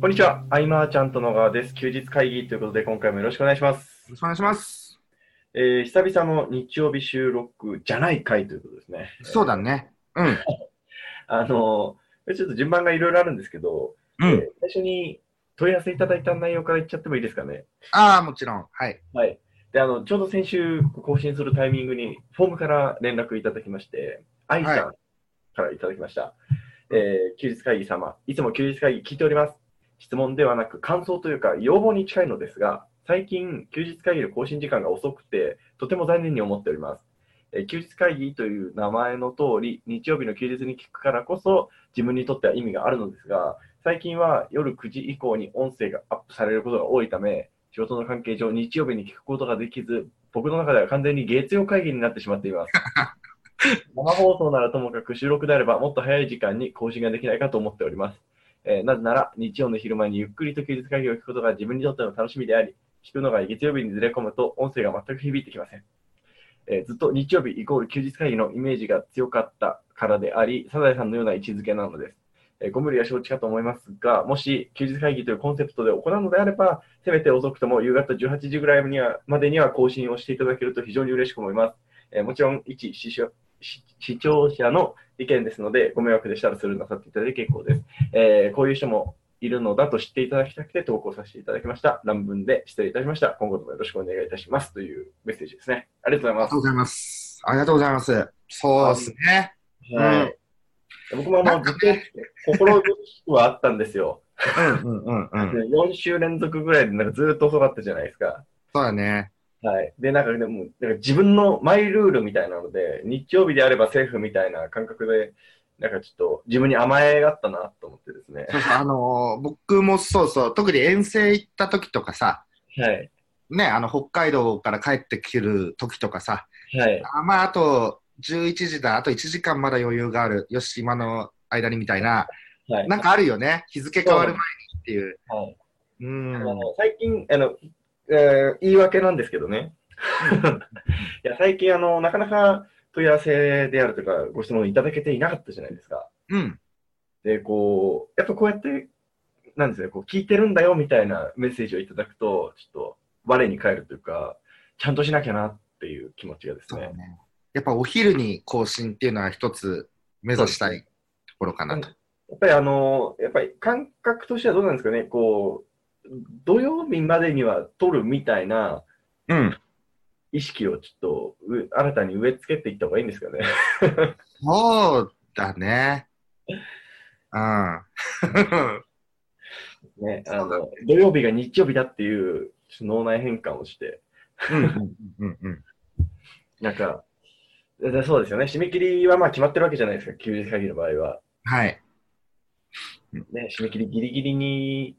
こんにちは、アイマーちゃんと野川です。休日会議ということで、今回もよろしくお願いします。よろしくお願いします。えー、久々の日曜日収録じゃない回ということですね。そうだね。うん。あのー、ちょっと順番がいろいろあるんですけど、うん。えー最初に問い合わせいただいた内容から言っちゃってもいいですかね？ああ、もちろん。はい。はい。で、あの、ちょうど先週更新するタイミングに、フォームから連絡いただきまして、愛さんからいただきました。えー休日会議様、いつも休日会議聞いております。質問ではなく感想というか要望に近いのですが、最近休日会議の更新時間が遅くて、とても残念に思っております。えー休日会議という名前の通り、日曜日の休日に聞くからこそ、自分にとっては意味があるのですが、最近は夜9時以降に音声がアップされることが多いため、仕事の関係上、日曜日に聞くことができず、僕の中では完全に月曜会議になってしまっています。生放送ならともかく収録であればもっと早い時間に更新ができないかと思っております。えーなぜなら、日曜の昼前にゆっくりと休日会議を聞くことが自分にとっての楽しみであり、聞くのが月曜日にずれ込むと音声が全く響いてきません。えーずっと日曜日イコール休日会議のイメージが強かったからであり、サザエさんのような位置づけなのです。えーご無理は承知かと思いますが、もし休日会議というコンセプトで行うのであれば、せめて遅くとも夕方18時ぐらいにはまでには更新をしていただけると非常に嬉しく思います。えーもちろん、一視聴者の意見ですので、ご迷惑でしたらスルーなさっていただいて結構です。えーこういう人もいるのだと知っていただきたくて投稿させていただきました。乱文で失礼いたしました。今後ともよろしくお願いいたしますというメッセージですね。ありがとうございまありがとうございます。ありがとうございます。そうですね。す。はい。僕もあの、ずっと心苦しくはあったんですよ。うんうんうんうん。4週連続ぐらいでなんかずっと遅かったじゃないですか。そうだね。はい。で、なんかでも、なんか自分のマイルールみたいなので、日曜日であればセーフみたいな感覚で、なんかちょっと自分に甘えがあったなと思ってですね。そうそうあのー僕もそうそう、特に遠征行った時とかさ、はい。ね、あの、北海道から帰ってきる時とかさ、はい。あまあ、あと11時だ、あと1時間まだ余裕がある。よし、今の間にみたいな、はい。なんかあるよね。日付変わる前にっていう。はいうん。あの最近、あの、えー言い訳なんですけどね。いや、最近、あの、なかなか問い合わせであるとか、ご質問いただけていなかったじゃないですか。うん。で、こう、やっぱこうやって、なんですね、こう、聞いてるんだよみたいなメッセージをいただくと、ちょっと、我に返るというか、ちゃんとしなきゃなっていう気持ちがですね。ね。やっぱお昼に更新っていうのは一つ目指したいところかなと。やっぱりあの、やっぱり感覚としてはどうなんですかね、こう、土曜日までには取るみたいなうん。意識をちょっとう新たに植え付けていった方がいいんですかね。そうだね。うん。ね、あの、土曜日が日曜日だっていう脳内変換をして。なんか、でそうですよね、締め切りはまあ決まってるわけじゃないですか、休日会議の場合は。はい。ね、締め切りギリギリに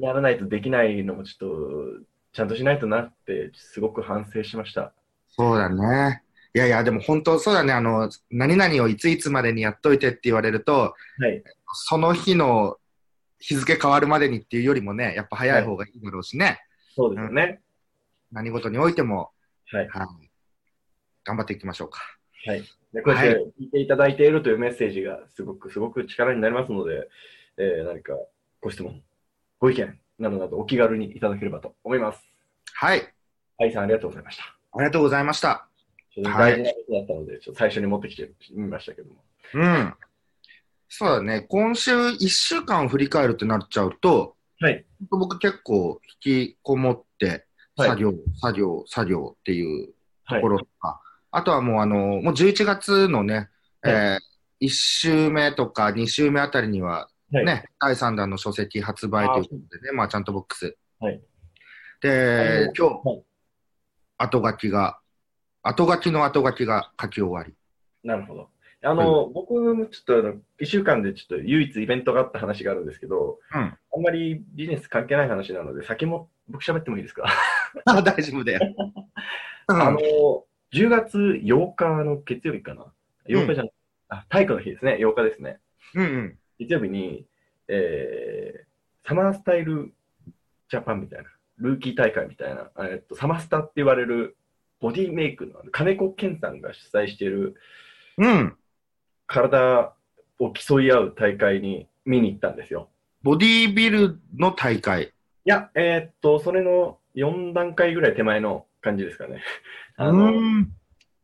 ならないとできないのもちょっと、ちゃんとしないとなって、すごく反省しました。そうだね。いやいや、でも本当そうだね。あの、何々をいついつまでにやっといてって言われると、はい。その日の日付変わるまでにっていうよりもね、やっぱ早い方がいいだろうしね。そうですよね。何事においても、はい。はい。頑張っていきましょうか。はい。でこうやって聞いていただいているというメッセージがすごくすごく力になりますので、えー何かご質問、ご意見などなどお気軽にいただければと思います。はい。愛さんありがとうございました。ありがとうございました。大事なことだったので、ちょっと最初に持ってきてみましたけども。うん。そうだね。今週1週間振り返るってなっちゃうと、はい。僕結構引きこもって、はい作業、作業、作業っていうはいとこ。ろとか、あとはもうあの、もう11月のね、はいえー、1週目とか2週目あたりにははい。ね、第3弾の書籍発売ということでね、まあちゃんとボックス。はい。で、今日、はい後書きが、後書きの後書きが書き終わり。なるほど。あの、僕もちょっとあの、1週間でちょっと唯一イベントがあった話があるんですけど、うん。あんまりビジネス関係ない話なので、先も僕喋ってもいいですか、あ、大丈夫だよ。うんあの、10月8日の月曜日かな ?8 日じゃない、あ、体育の日ですね。8日ですね。うんうん。月曜日に、えー、サマースタイルジャパンみたいな、ルーキー大会みたいな、えっと、サマスタって言われるボディメイクの金子健さんが主催しているうん。体を競い合う大会に見に行ったんですよ。ボディービルの大会。いや、えーっと、それの4段階ぐらい手前の感じですかね。あうの、ん。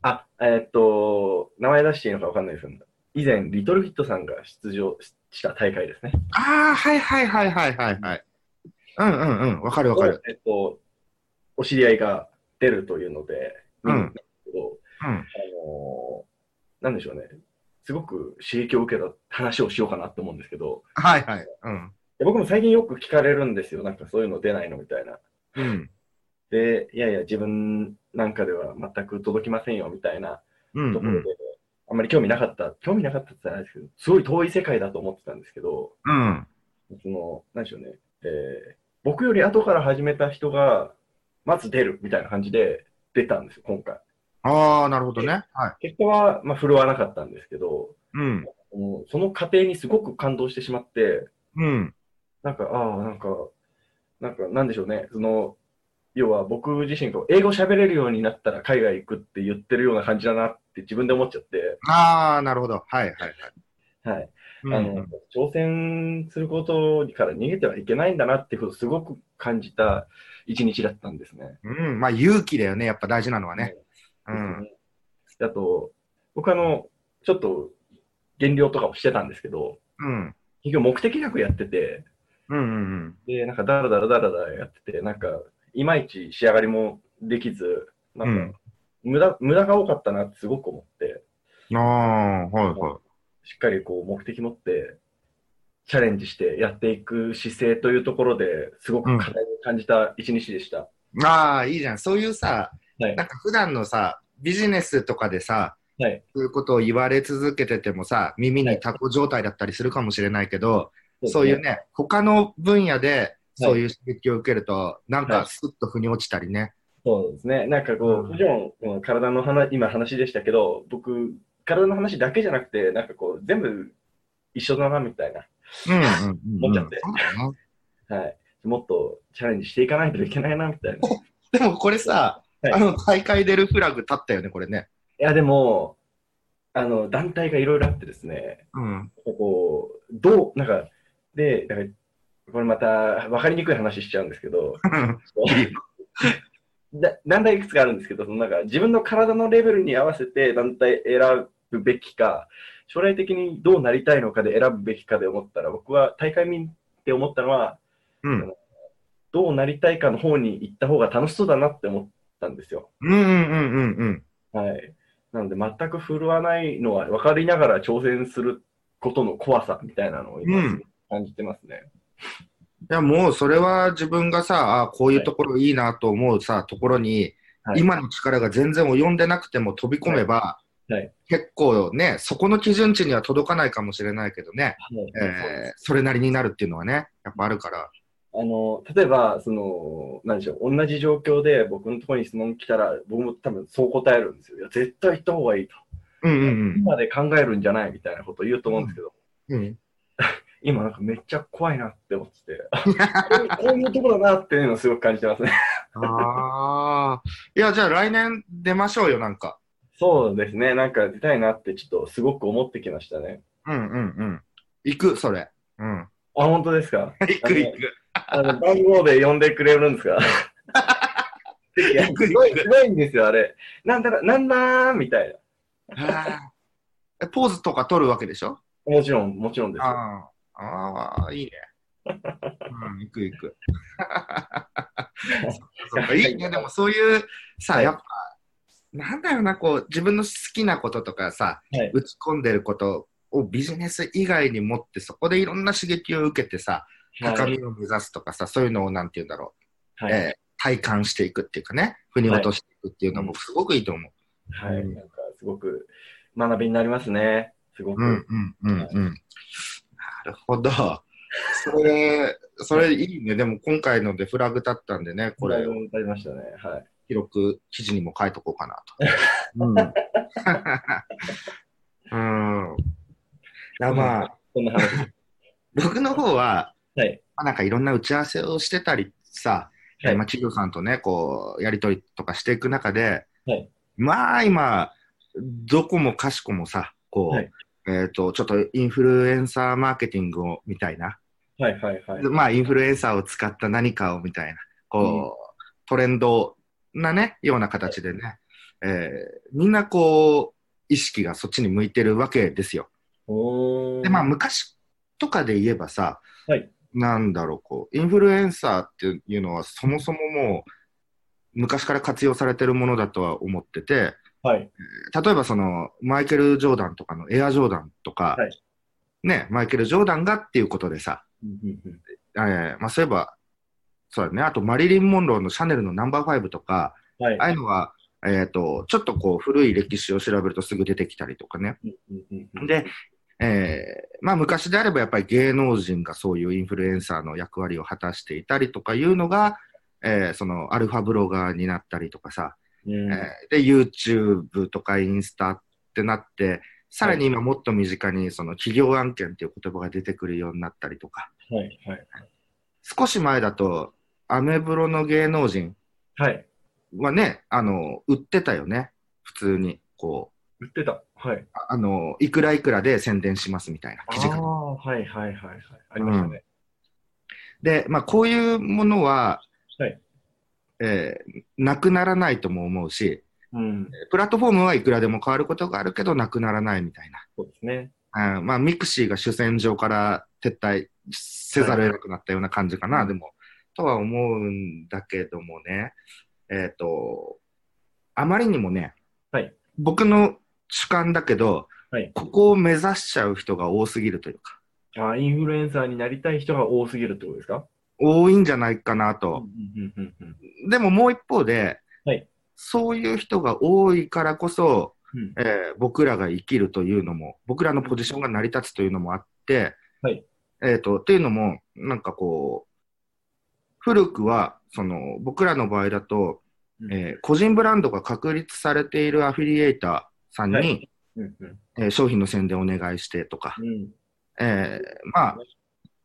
あ、えーっと、名前出していいのかわかんないですけど、以前、リトルフィットさんが出場した大会ですね。ああ、はいはいはいはいはいはい。うんうんうん。わかるわかる。えっと、お知り合いが出るというので、うん。あのなんでしょうね。すごく刺激を受けた話をしようかなと思うんですけど、はいはい。うん。で僕も最近よく聞かれるんですよ。なんかそういうの出ないのみたいな。うん。で、いやいや、自分なんかでは全く届きませんよみたいなうんうんところで、あんまり興味なかった、興味なかったって言ったらあれですけど、すごい遠い世界だと思ってたんですけど、うん。その、なんでしょうね、えー僕より後から始めた人が、まず出るみたいな感じで出たんですよ、今回。ああ、なるほどね。はい。結果は、まあ、振るわなかったんですけど、うん。もうその過程にすごく感動してしまって、うん。なんか、ああ、なんか、なんか、なんでしょうね、その、要は僕自身が英語喋れるようになったら海外行くって言ってるような感じだなって自分で思っちゃって、ああ、なるほど。はいはいはい。はい。うんあの、挑戦することから逃げてはいけないんだなってことをすごく感じた一日だったんですね。うん。まあ勇気だよね。やっぱ大事なのはね。うん。あと、僕あの、ちょっと減量とかもしてたんですけど、うん。結局目的なくやってて、うんうんで、なんかダラダラダラダラやってて、なんか、いまいち仕上がりもできず、なんか、うん無駄、無駄が多かったなってすごく思って、うん。ああ、はいはしっかりこう目的持って、チャレンジしてやっていく姿勢というところですごく課題に感じた一日でした。い。ああ、いいじゃん。そういうさ、はいなんか普段のさ、ビジネスとかでさ、はい。そういうことを言われ続けててもさ、耳にタコ状態だったりするかもしれないけど、そういうね。ね、他の分野でそういう刺激を受けると、なんはいかスッと腑に落ちたりね。そうですね。なんかこう、うんもちろん、この体の話、今話でしたけど、僕、体の話だけじゃなくて、なんかこう、全部一緒だな、みたいな。思っちゃって。はい。もっとチャレンジしていかないといけないな、みたいな。いでもこれさ、はいあの大会出るフラグ立ったよね、これね。や、でも、あの、団体がいろいろあってですね、うん。こう、どう、なんか、で、なんかこれまた分かりにくい話しちゃうんですけど、だ 団体いくつかあるんですけど、そのなんか自分の体のレベルに合わせて団体選ぶべきか、将来的にどうなりたいのかで選ぶべきかで思ったら、僕は大会見て思ったのは、うん。どうなりたいかの方に行った方が楽しそうだなって思ったんですよ。うんうんうんうんうん。はい。なので、全く振るわないのは分かりながら挑戦することの怖さみたいなのを今うん感じてますね。いや、もうそれは自分がさ、あこういうところいいなと思うさ、ところに、はい。今の力が全然及んでなくても飛び込めば、はい。結構ね、そこの基準値には届かないかもしれないけどね、はい。えーそれなりになるっていうのはね、やっぱあるから。あの、例えば、その、なんでしょう、同じ状況で僕のところに質問来たら、僕も多分そう答えるんですよ。いや、絶対行った方がいいと。うんうん今で考えるんじゃないみたいなことを言うと思うんですけど、うん。うん、今なんかめっちゃ怖いなって思ってて、あこういうところだなっていうのをすごく感じてますね。ああ。いや、じゃあ来年出ましょうよ、なんか。そうですね、なんか出たいなってちょっとすごく思ってきましたね。うんうんうん。行く、それ。うん。あ、本当ですか？行く行く。あの、番号で呼んでくれるんですか？すごい、すごいんですよ、あれ。なんだら、なんだーみたいあーえポーズとか取るわけでしょ？な。もちろん、もちろんですよ。ああ、ああ、いいね。うん、行く行く。そっかいいね。でもそういうさ、はいやっぱ、なんだろうな、こう、自分の好きなこととかさ、はい打ち込んでることをビジネス以外に持って、そこでいろんな刺激を受けてさ、高みを目指すとかさ、そういうのをなんて言うんだろう、はい。えー体感していくっていうかね、腑に落としていくっていうのもすごくいいと思う。はい。うんなんか、すごく学びになりますね。すごく。うんうんうんうん。なるほど。それ、それいいね。でも今回のでフラグ立ったんでね、ここれれをありましたね。はい。記録記事にも書いとこうかなと。うん。うん。まあ、そんな話。僕の方は、はい。まあ、なんかいろんな打ち合わせをしてたりさ、はいまあ、企業さんとね、こう、やりとりとかしていく中で、はいまあ今、どこもかしこもさ、こう、はいえっ、と、ちょっとインフルエンサーマーケティングをみたいな、はいはいはい。まあ、インフルエンサーを使った何かをみたいな、こう、うん。トレンドなね、ような形でね、えーみんなこう、意識がそっちに向いてるわけですよ。で、まあ、昔とかで言えばさ、はい。なんだろう、こう、インフルエンサーっていうのはそもそももう、昔から活用されてるものだとは思ってて、はい。例えばその、マイケル・ジョーダンとかのエア・ジョーダンとか、はいね、マイケル・ジョーダンがっていうことでさ、えーまあ、そういえば、そうだね、あとマリリン・モンローのシャネルのナンバーファイブとか、はい。ああいうのは、えっ、と、ちょっとこう、古い歴史を調べるとすぐ出てきたりとかね。で、えーまあ、昔であればやっぱり芸能人がそういうインフルエンサーの役割を果たしていたりとかいうのが、えーそのアルファブロガーになったりとかさ、うんえーで、YouTube とかインスタってなって、さらに今もっと身近にその企業案件っていう言葉が出てくるようになったりとか、はいはい。少し前だと、アメブロの芸能人はい。はね、あの、売ってたよね。普通に、こう、売ってた。はい。ああの、いくらいくらで宣伝しますみたいな記事が。ああ、はいはいはいはい。ありましたね。で、まあ、こういうものは、はいえーなくならないとも思うし、うん。プラットフォームはいくらでも変わることがあるけど、なくならないみたいそうですね。な。うんまあ、ミクシーが主戦場から撤退せざるを得なくなったような感じかな、はいでも。とは思うんだけどもね、えっ、と、あまりにもね、はい僕の主観だけど、はいここを目指しちゃう人が多すぎるというか、ああ、インフルエンサーになりたい人が多すぎるってことですか？多いんじゃないかなと。でももう一方で、はい。そういう人が多いからこそ、うん。えー僕らが生きるというのも、僕らのポジションが成り立つというのもあって、はい。えっ、と、っていうのも、なんかこう、古くは、その、僕らの場合だと、うん。えー個人ブランドが確立されているアフィリエイターさんに、はい。うんうん。えー商品の宣伝お願いしてとか、うん。えーまあ、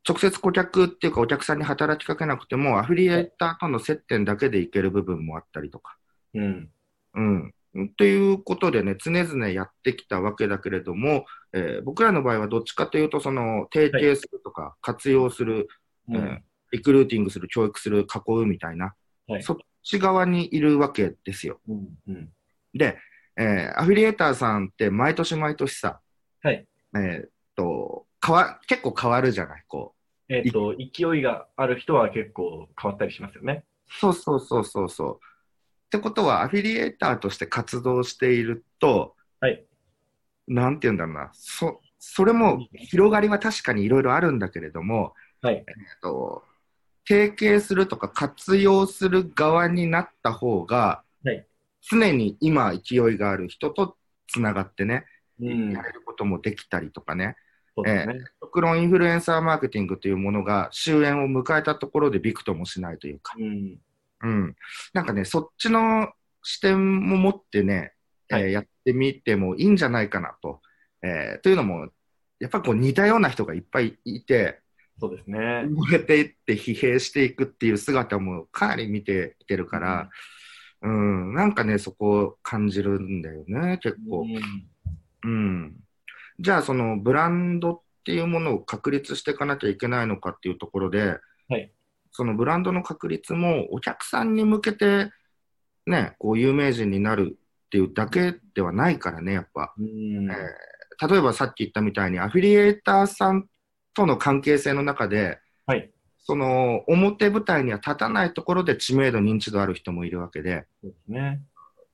直接顧客っていうかお客さんに働きかけなくても、アフィリエイターとの接点だけでいける部分もあったりとか、うんうん。ということでね、常々やってきたわけだけれども、えー僕らの場合はどっちかというと、その、提携するとか、活用する、うんえーリクルーティングする、教育する、囲うみたいな、はいそっち側にいるわけですよ。うんうんで、えーアフィリエーターさんって毎年毎年さ、はい。えーっと、変わ、結構変わるじゃない、こう。えっと、勢いがある人は結構変わったりしますよね。そうそうそうそうそう。ってことは、アフィリエーターとして活動していると、はい。なんて言うんだろうな、そ、それも広がりは確かにいろいろあるんだけれども、はい。えっと、提携するとか活用する側になった方が、はい常に今勢いがある人とつながってね、うんやれることもできたりとかね、ね。極論インフルエンサーマーケティングというものが終焉を迎えたところでびくともしないというか、うん。うん。なんかね、そっちの視点も持ってね、えーはいやってみてもいいんじゃないかなと。えーというのも、やっぱこう似たような人がいっぱいいて、そうですね。埋もれていって疲弊していくっていう姿もかなり見てきてるから、うん、なんかね、そこを感じるんだよね、結構。うん。じゃあ、そのブランドっていうものを確立していかなきゃいけないのかっていうところで、はいそのブランドの確立もお客さんに向けて、ね、こう有名人になるっていうだけではないからね、やっぱ。うん。えー例えばさっき言ったみたいにアフィリエーターさんとの関係性の中で、はい。その表舞台には立たないところで知名度、認知度ある人もいるわけで、そうですね。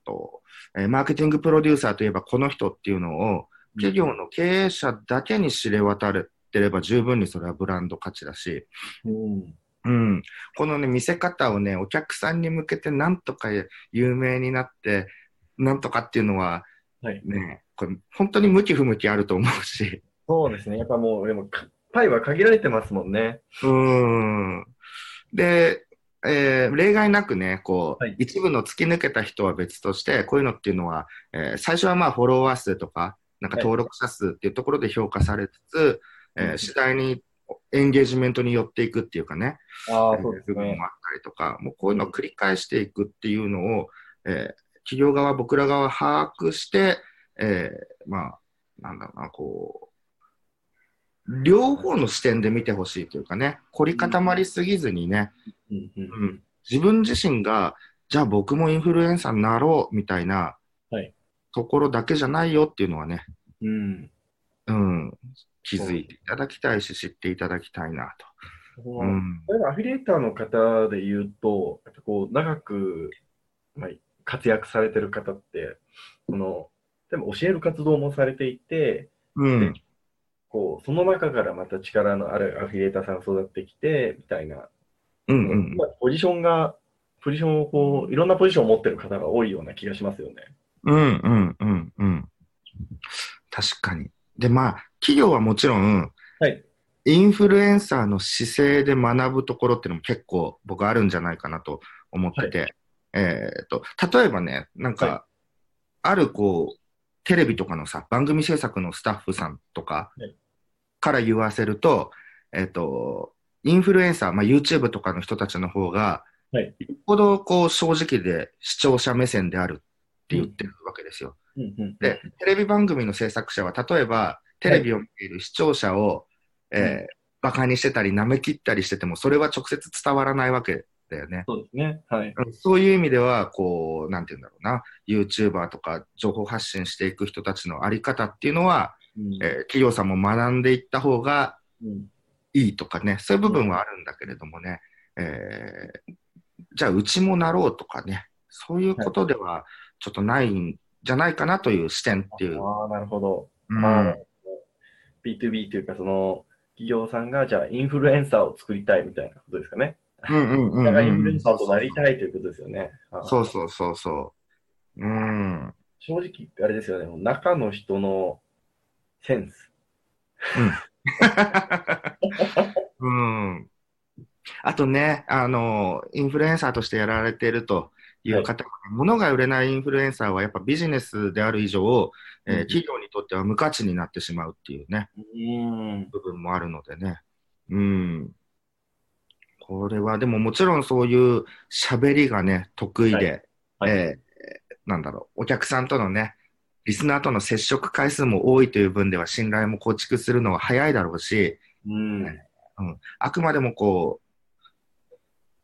とえーマーケティングプロデューサーといえばこの人っていうのを企業の経営者だけに知れ渡れてれば十分にそれはブランド価値だし、うん。うん、このね、見せ方をね、お客さんに向けてなんとか有名になって、なんとかっていうのははい。ね、これ本当に向き不向きあると思うし、そうですね。やっぱもう、でも、かパイは限られてますもんね。うん。で、えー例外なくね、こう、はい一部の突き抜けた人は別として、こういうのっていうのは、えー最初はまあフォロワー数とか、なんかはい。登録者数っていうところで評価されつつ、えーうん。次第にエンゲージメントに寄っていくっていうかね、ああ、そうですね。部分も。あったりとか、もうこういうのを繰り返していくっていうのを、えー企業側、僕ら側把握して、えーまあ、なんだろうな、こう、両方の視点で見てほしいというかね、凝り固まりすぎずにね、うん。うん。うん、自分自身が、じゃあ僕もインフルエンサーになろうみたいなはいところだけじゃないよっていうのはね、うん。うん、気づいていただきたいし、知っていただきたいなと。うん、アフィリエーターの方で言うと、やっぱこう長く、まあ、活躍されてる方って、このでも教える活動もされていて、うん、こうその中からまた力のあるアフィリエーターさんが育ってきてみたいな、うん、うん。まあポジションが、ポジションをこう、いろんなポジションを持ってる方が多いような気がしますよね。うんうんうんうん。確かに。で、まあ、企業はもちろん、はい。インフルエンサーの姿勢で学ぶところっていうのも結構僕あるんじゃないかなと思ってて、えっと、例えばね、なんか、はいあるこう、テレビとかのさ、番組制作のスタッフさんとかはいから言わせると、えっと、インフルエンサー、まあ、YouTube とかの人たちの方が、はいよっぽどこう正直で視聴者目線であるって言ってるわけですよ。うん。うん、で、テレビ番組の制作者は、例えば、テレビを見ている視聴者を、えーバカにしてたり、舐め切ったりしてても、それは直接伝わらないわけだよね。そうですね。はい。うんそういう意味では、こう、なんて言うんだろうな、YouTuber とか情報発信していく人たちのあり方っていうのは、うん。えー企業さんも学んでいった方がうん。いいとかね、そういう部分はあるんだけれどもね、えーじゃあ、うちもなろうとかね、そういうことではちょっとないんじゃないかなという視点っていう。ああ、なるほど。うんあー B2B というか、その企業さんがじゃあインフルエンサーを作りたいみたいなことですかね。うんうんうんだからインフルエうんンサーとなりたいということですよね。そうそうそうそう。うん。正直、あれですよね、中の人のセンス。うん。あとね、あの、インフルエンサーとしてやられているという方、物が売れないインフルエンサーはやっぱビジネスである以上、えーうん企業にとっては無価値になってしまうっていうね、うん。部分もあるのでね。うん。これはでももちろんそういう喋りがね、得意で、はいはいえーなんだろう、お客さんとのね、リスナーとの接触回数も多いという分では信頼も構築するのは早いだろうし、うん。あくまでもこう、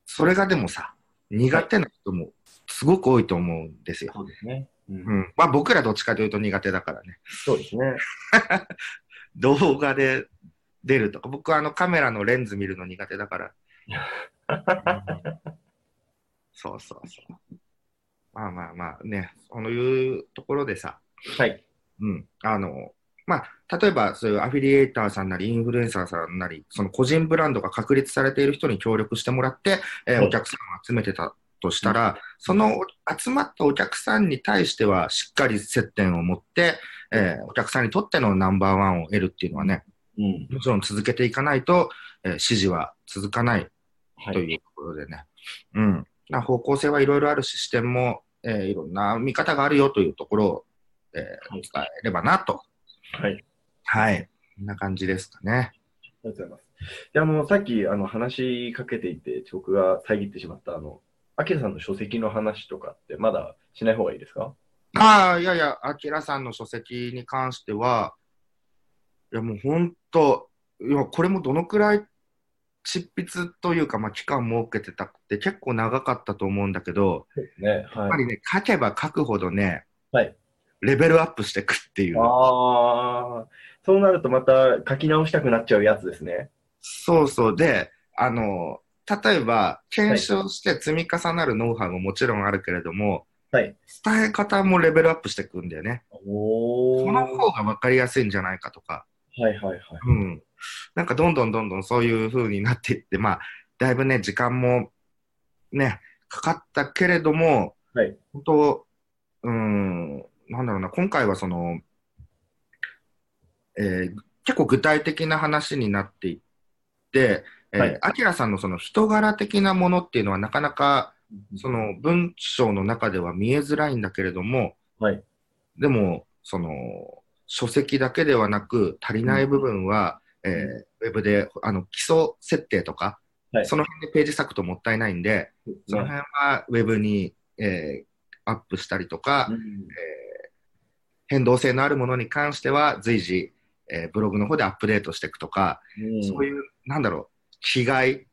それがでもさ、苦手な人もすごく多いと思うんですよ。そうですね。うんうん。まあ僕らどっちかというと苦手だからね。そうですね。動画で出るとか、僕はあのカメラのレンズ見るの苦手だから。そうそうそう。まあまあまあね、そういうところでさ、はい。うん、あの、まあ、例えばそういうアフィリエイターさんなり、インフルエンサーさんなり、その個人ブランドが確立されている人に協力してもらって、えーはいお客さんを集めてたとしたら、その集まったお客さんに対しては、しっかり接点を持って、えーお客さんにとってのナンバーワンを得るっていうのはね、うん。もちろん続けていかないと、えー支持は続かないはい。というところでね、うん。な方向性はいろいろあるし、視点も、えーいろんな見方があるよというところを、えーはい伝えればなと。はい。はい。こんな感じですかね。ありがとうございます。で、あの、さっき、あの、話しかけていて、僕が遮ってしまった、あの、アキラさんの書籍の話とかって、まだしない方がいいですか？ああ、いやいや、アキラさんの書籍に関しては、いやもう本当、いや、これもどのくらい執筆というか、まあ、期間設けてたって結構長かったと思うんだけど、ね。やっぱはい。りね、書けば書くほどね、はい。レベルアップしていくっていう。ああ、そうなるとまた書き直したくなっちゃうやつですね。そうそう。で、あの、例えば、検証して積み重なるノウハウももちろんあるけれども、はい。伝え方もレベルアップしていくんだよね。おその方が分かりやすいんじゃないかとか。はいはいはい。うん。なんかどんどんどんどんそういう風になっていって、まあ、だいぶね、時間もね、かかったけれども、はい。本当、うん、なんだろうな、今回はその、えー結構具体的な話になっていって、えーはい。アキラさんのその人柄的なものっていうのはなかなかその文章の中では見えづらいんだけれども、はい。でも、その、書籍だけではなく、足りない部分は、えーウェブで、あの、基礎設定とか、はい。その辺でページ割くともったいないんで、その辺はウェブに、えーアップしたりとか、うん。えー変動性のあるものに関しては随時、ええーブログの方でアップデートしていくとか、うん。そういう、なんだろう、気概っ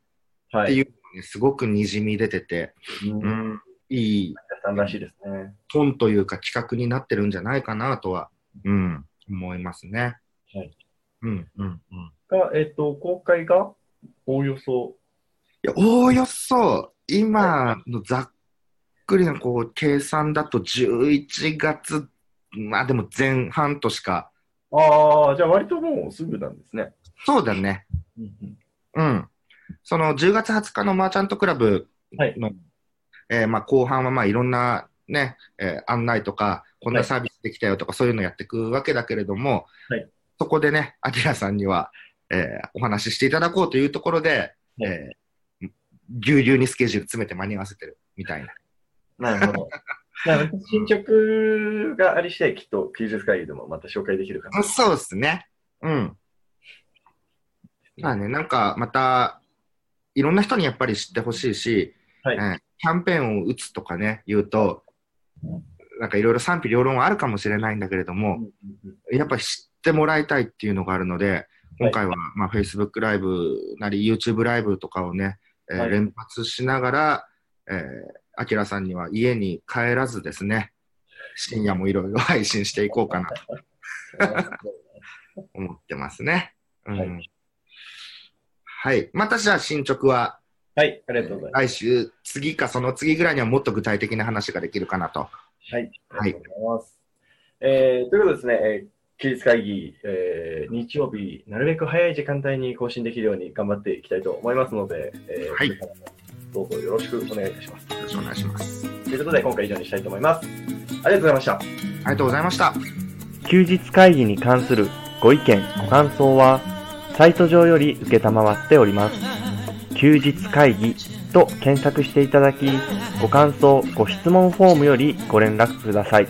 はい。ていうのがね、すごくにじみ出てて、うん。うん、いいさんらしいですね。本というか企画になってるんじゃないかなとは、うん、思いますね。はい。うん、うん、うん。が、えっと、公開が、おおよそ、いや、おおよそ、今のざっくりなこう計算だと11月、まあでも前半としか、ああ、じゃあ割ともうすぐなんですね。そうだね。うんうんうん。その10月20日のマーチャントクラブはい。の、えーまあ後半はまあいろんなね、えー案内とか、こんなサービスできたよとか、そういうのやっていくわけだけれども、はいそこでね、アキラさんには、えーお話ししていただこうというところで、はいえーぎゅうぎゅうにスケジュール詰めて間に合わせてるみたいな。なるほど。進捗があり次第、きっと、休日会議でもまた紹介できるかな。そうですね。うん。まあね、なんかまた、いろんな人にやっぱり知ってほしいし、はい。えーキャンペーンを打つとかね、言うと、なんかいろいろ賛否両論はあるかもしれないんだけれども、やっぱり知ってもらいたいっていうのがあるので、今回は、まあ Facebook ライブなり YouTube ライブとかをね、えーはい。連発しながら、えー、アキラさんには家に帰らずですね、深夜もいろいろ配信していこうかなと 思ってますね。うん。はいはい。またじゃあ進捗ははい、ありがとうございます。来週、次かその次ぐらいにはもっと具体的な話ができるかなと。はい、ありがとうございます。えーということでですね、えー休日会議、えー日曜日、なるべく早い時間帯に更新できるように頑張っていきたいと思いますので、えーはいどうぞよろしくお願いいたします。よろしくお願いします。ということで、今回以上にしたいと思います。ありがとうございました。ありがとうございました。休日会議に関するご意見、ご感想は、サイト上より受けたまわっております。休日会議と検索していただき、ご感想、ご質問フォームよりご連絡ください。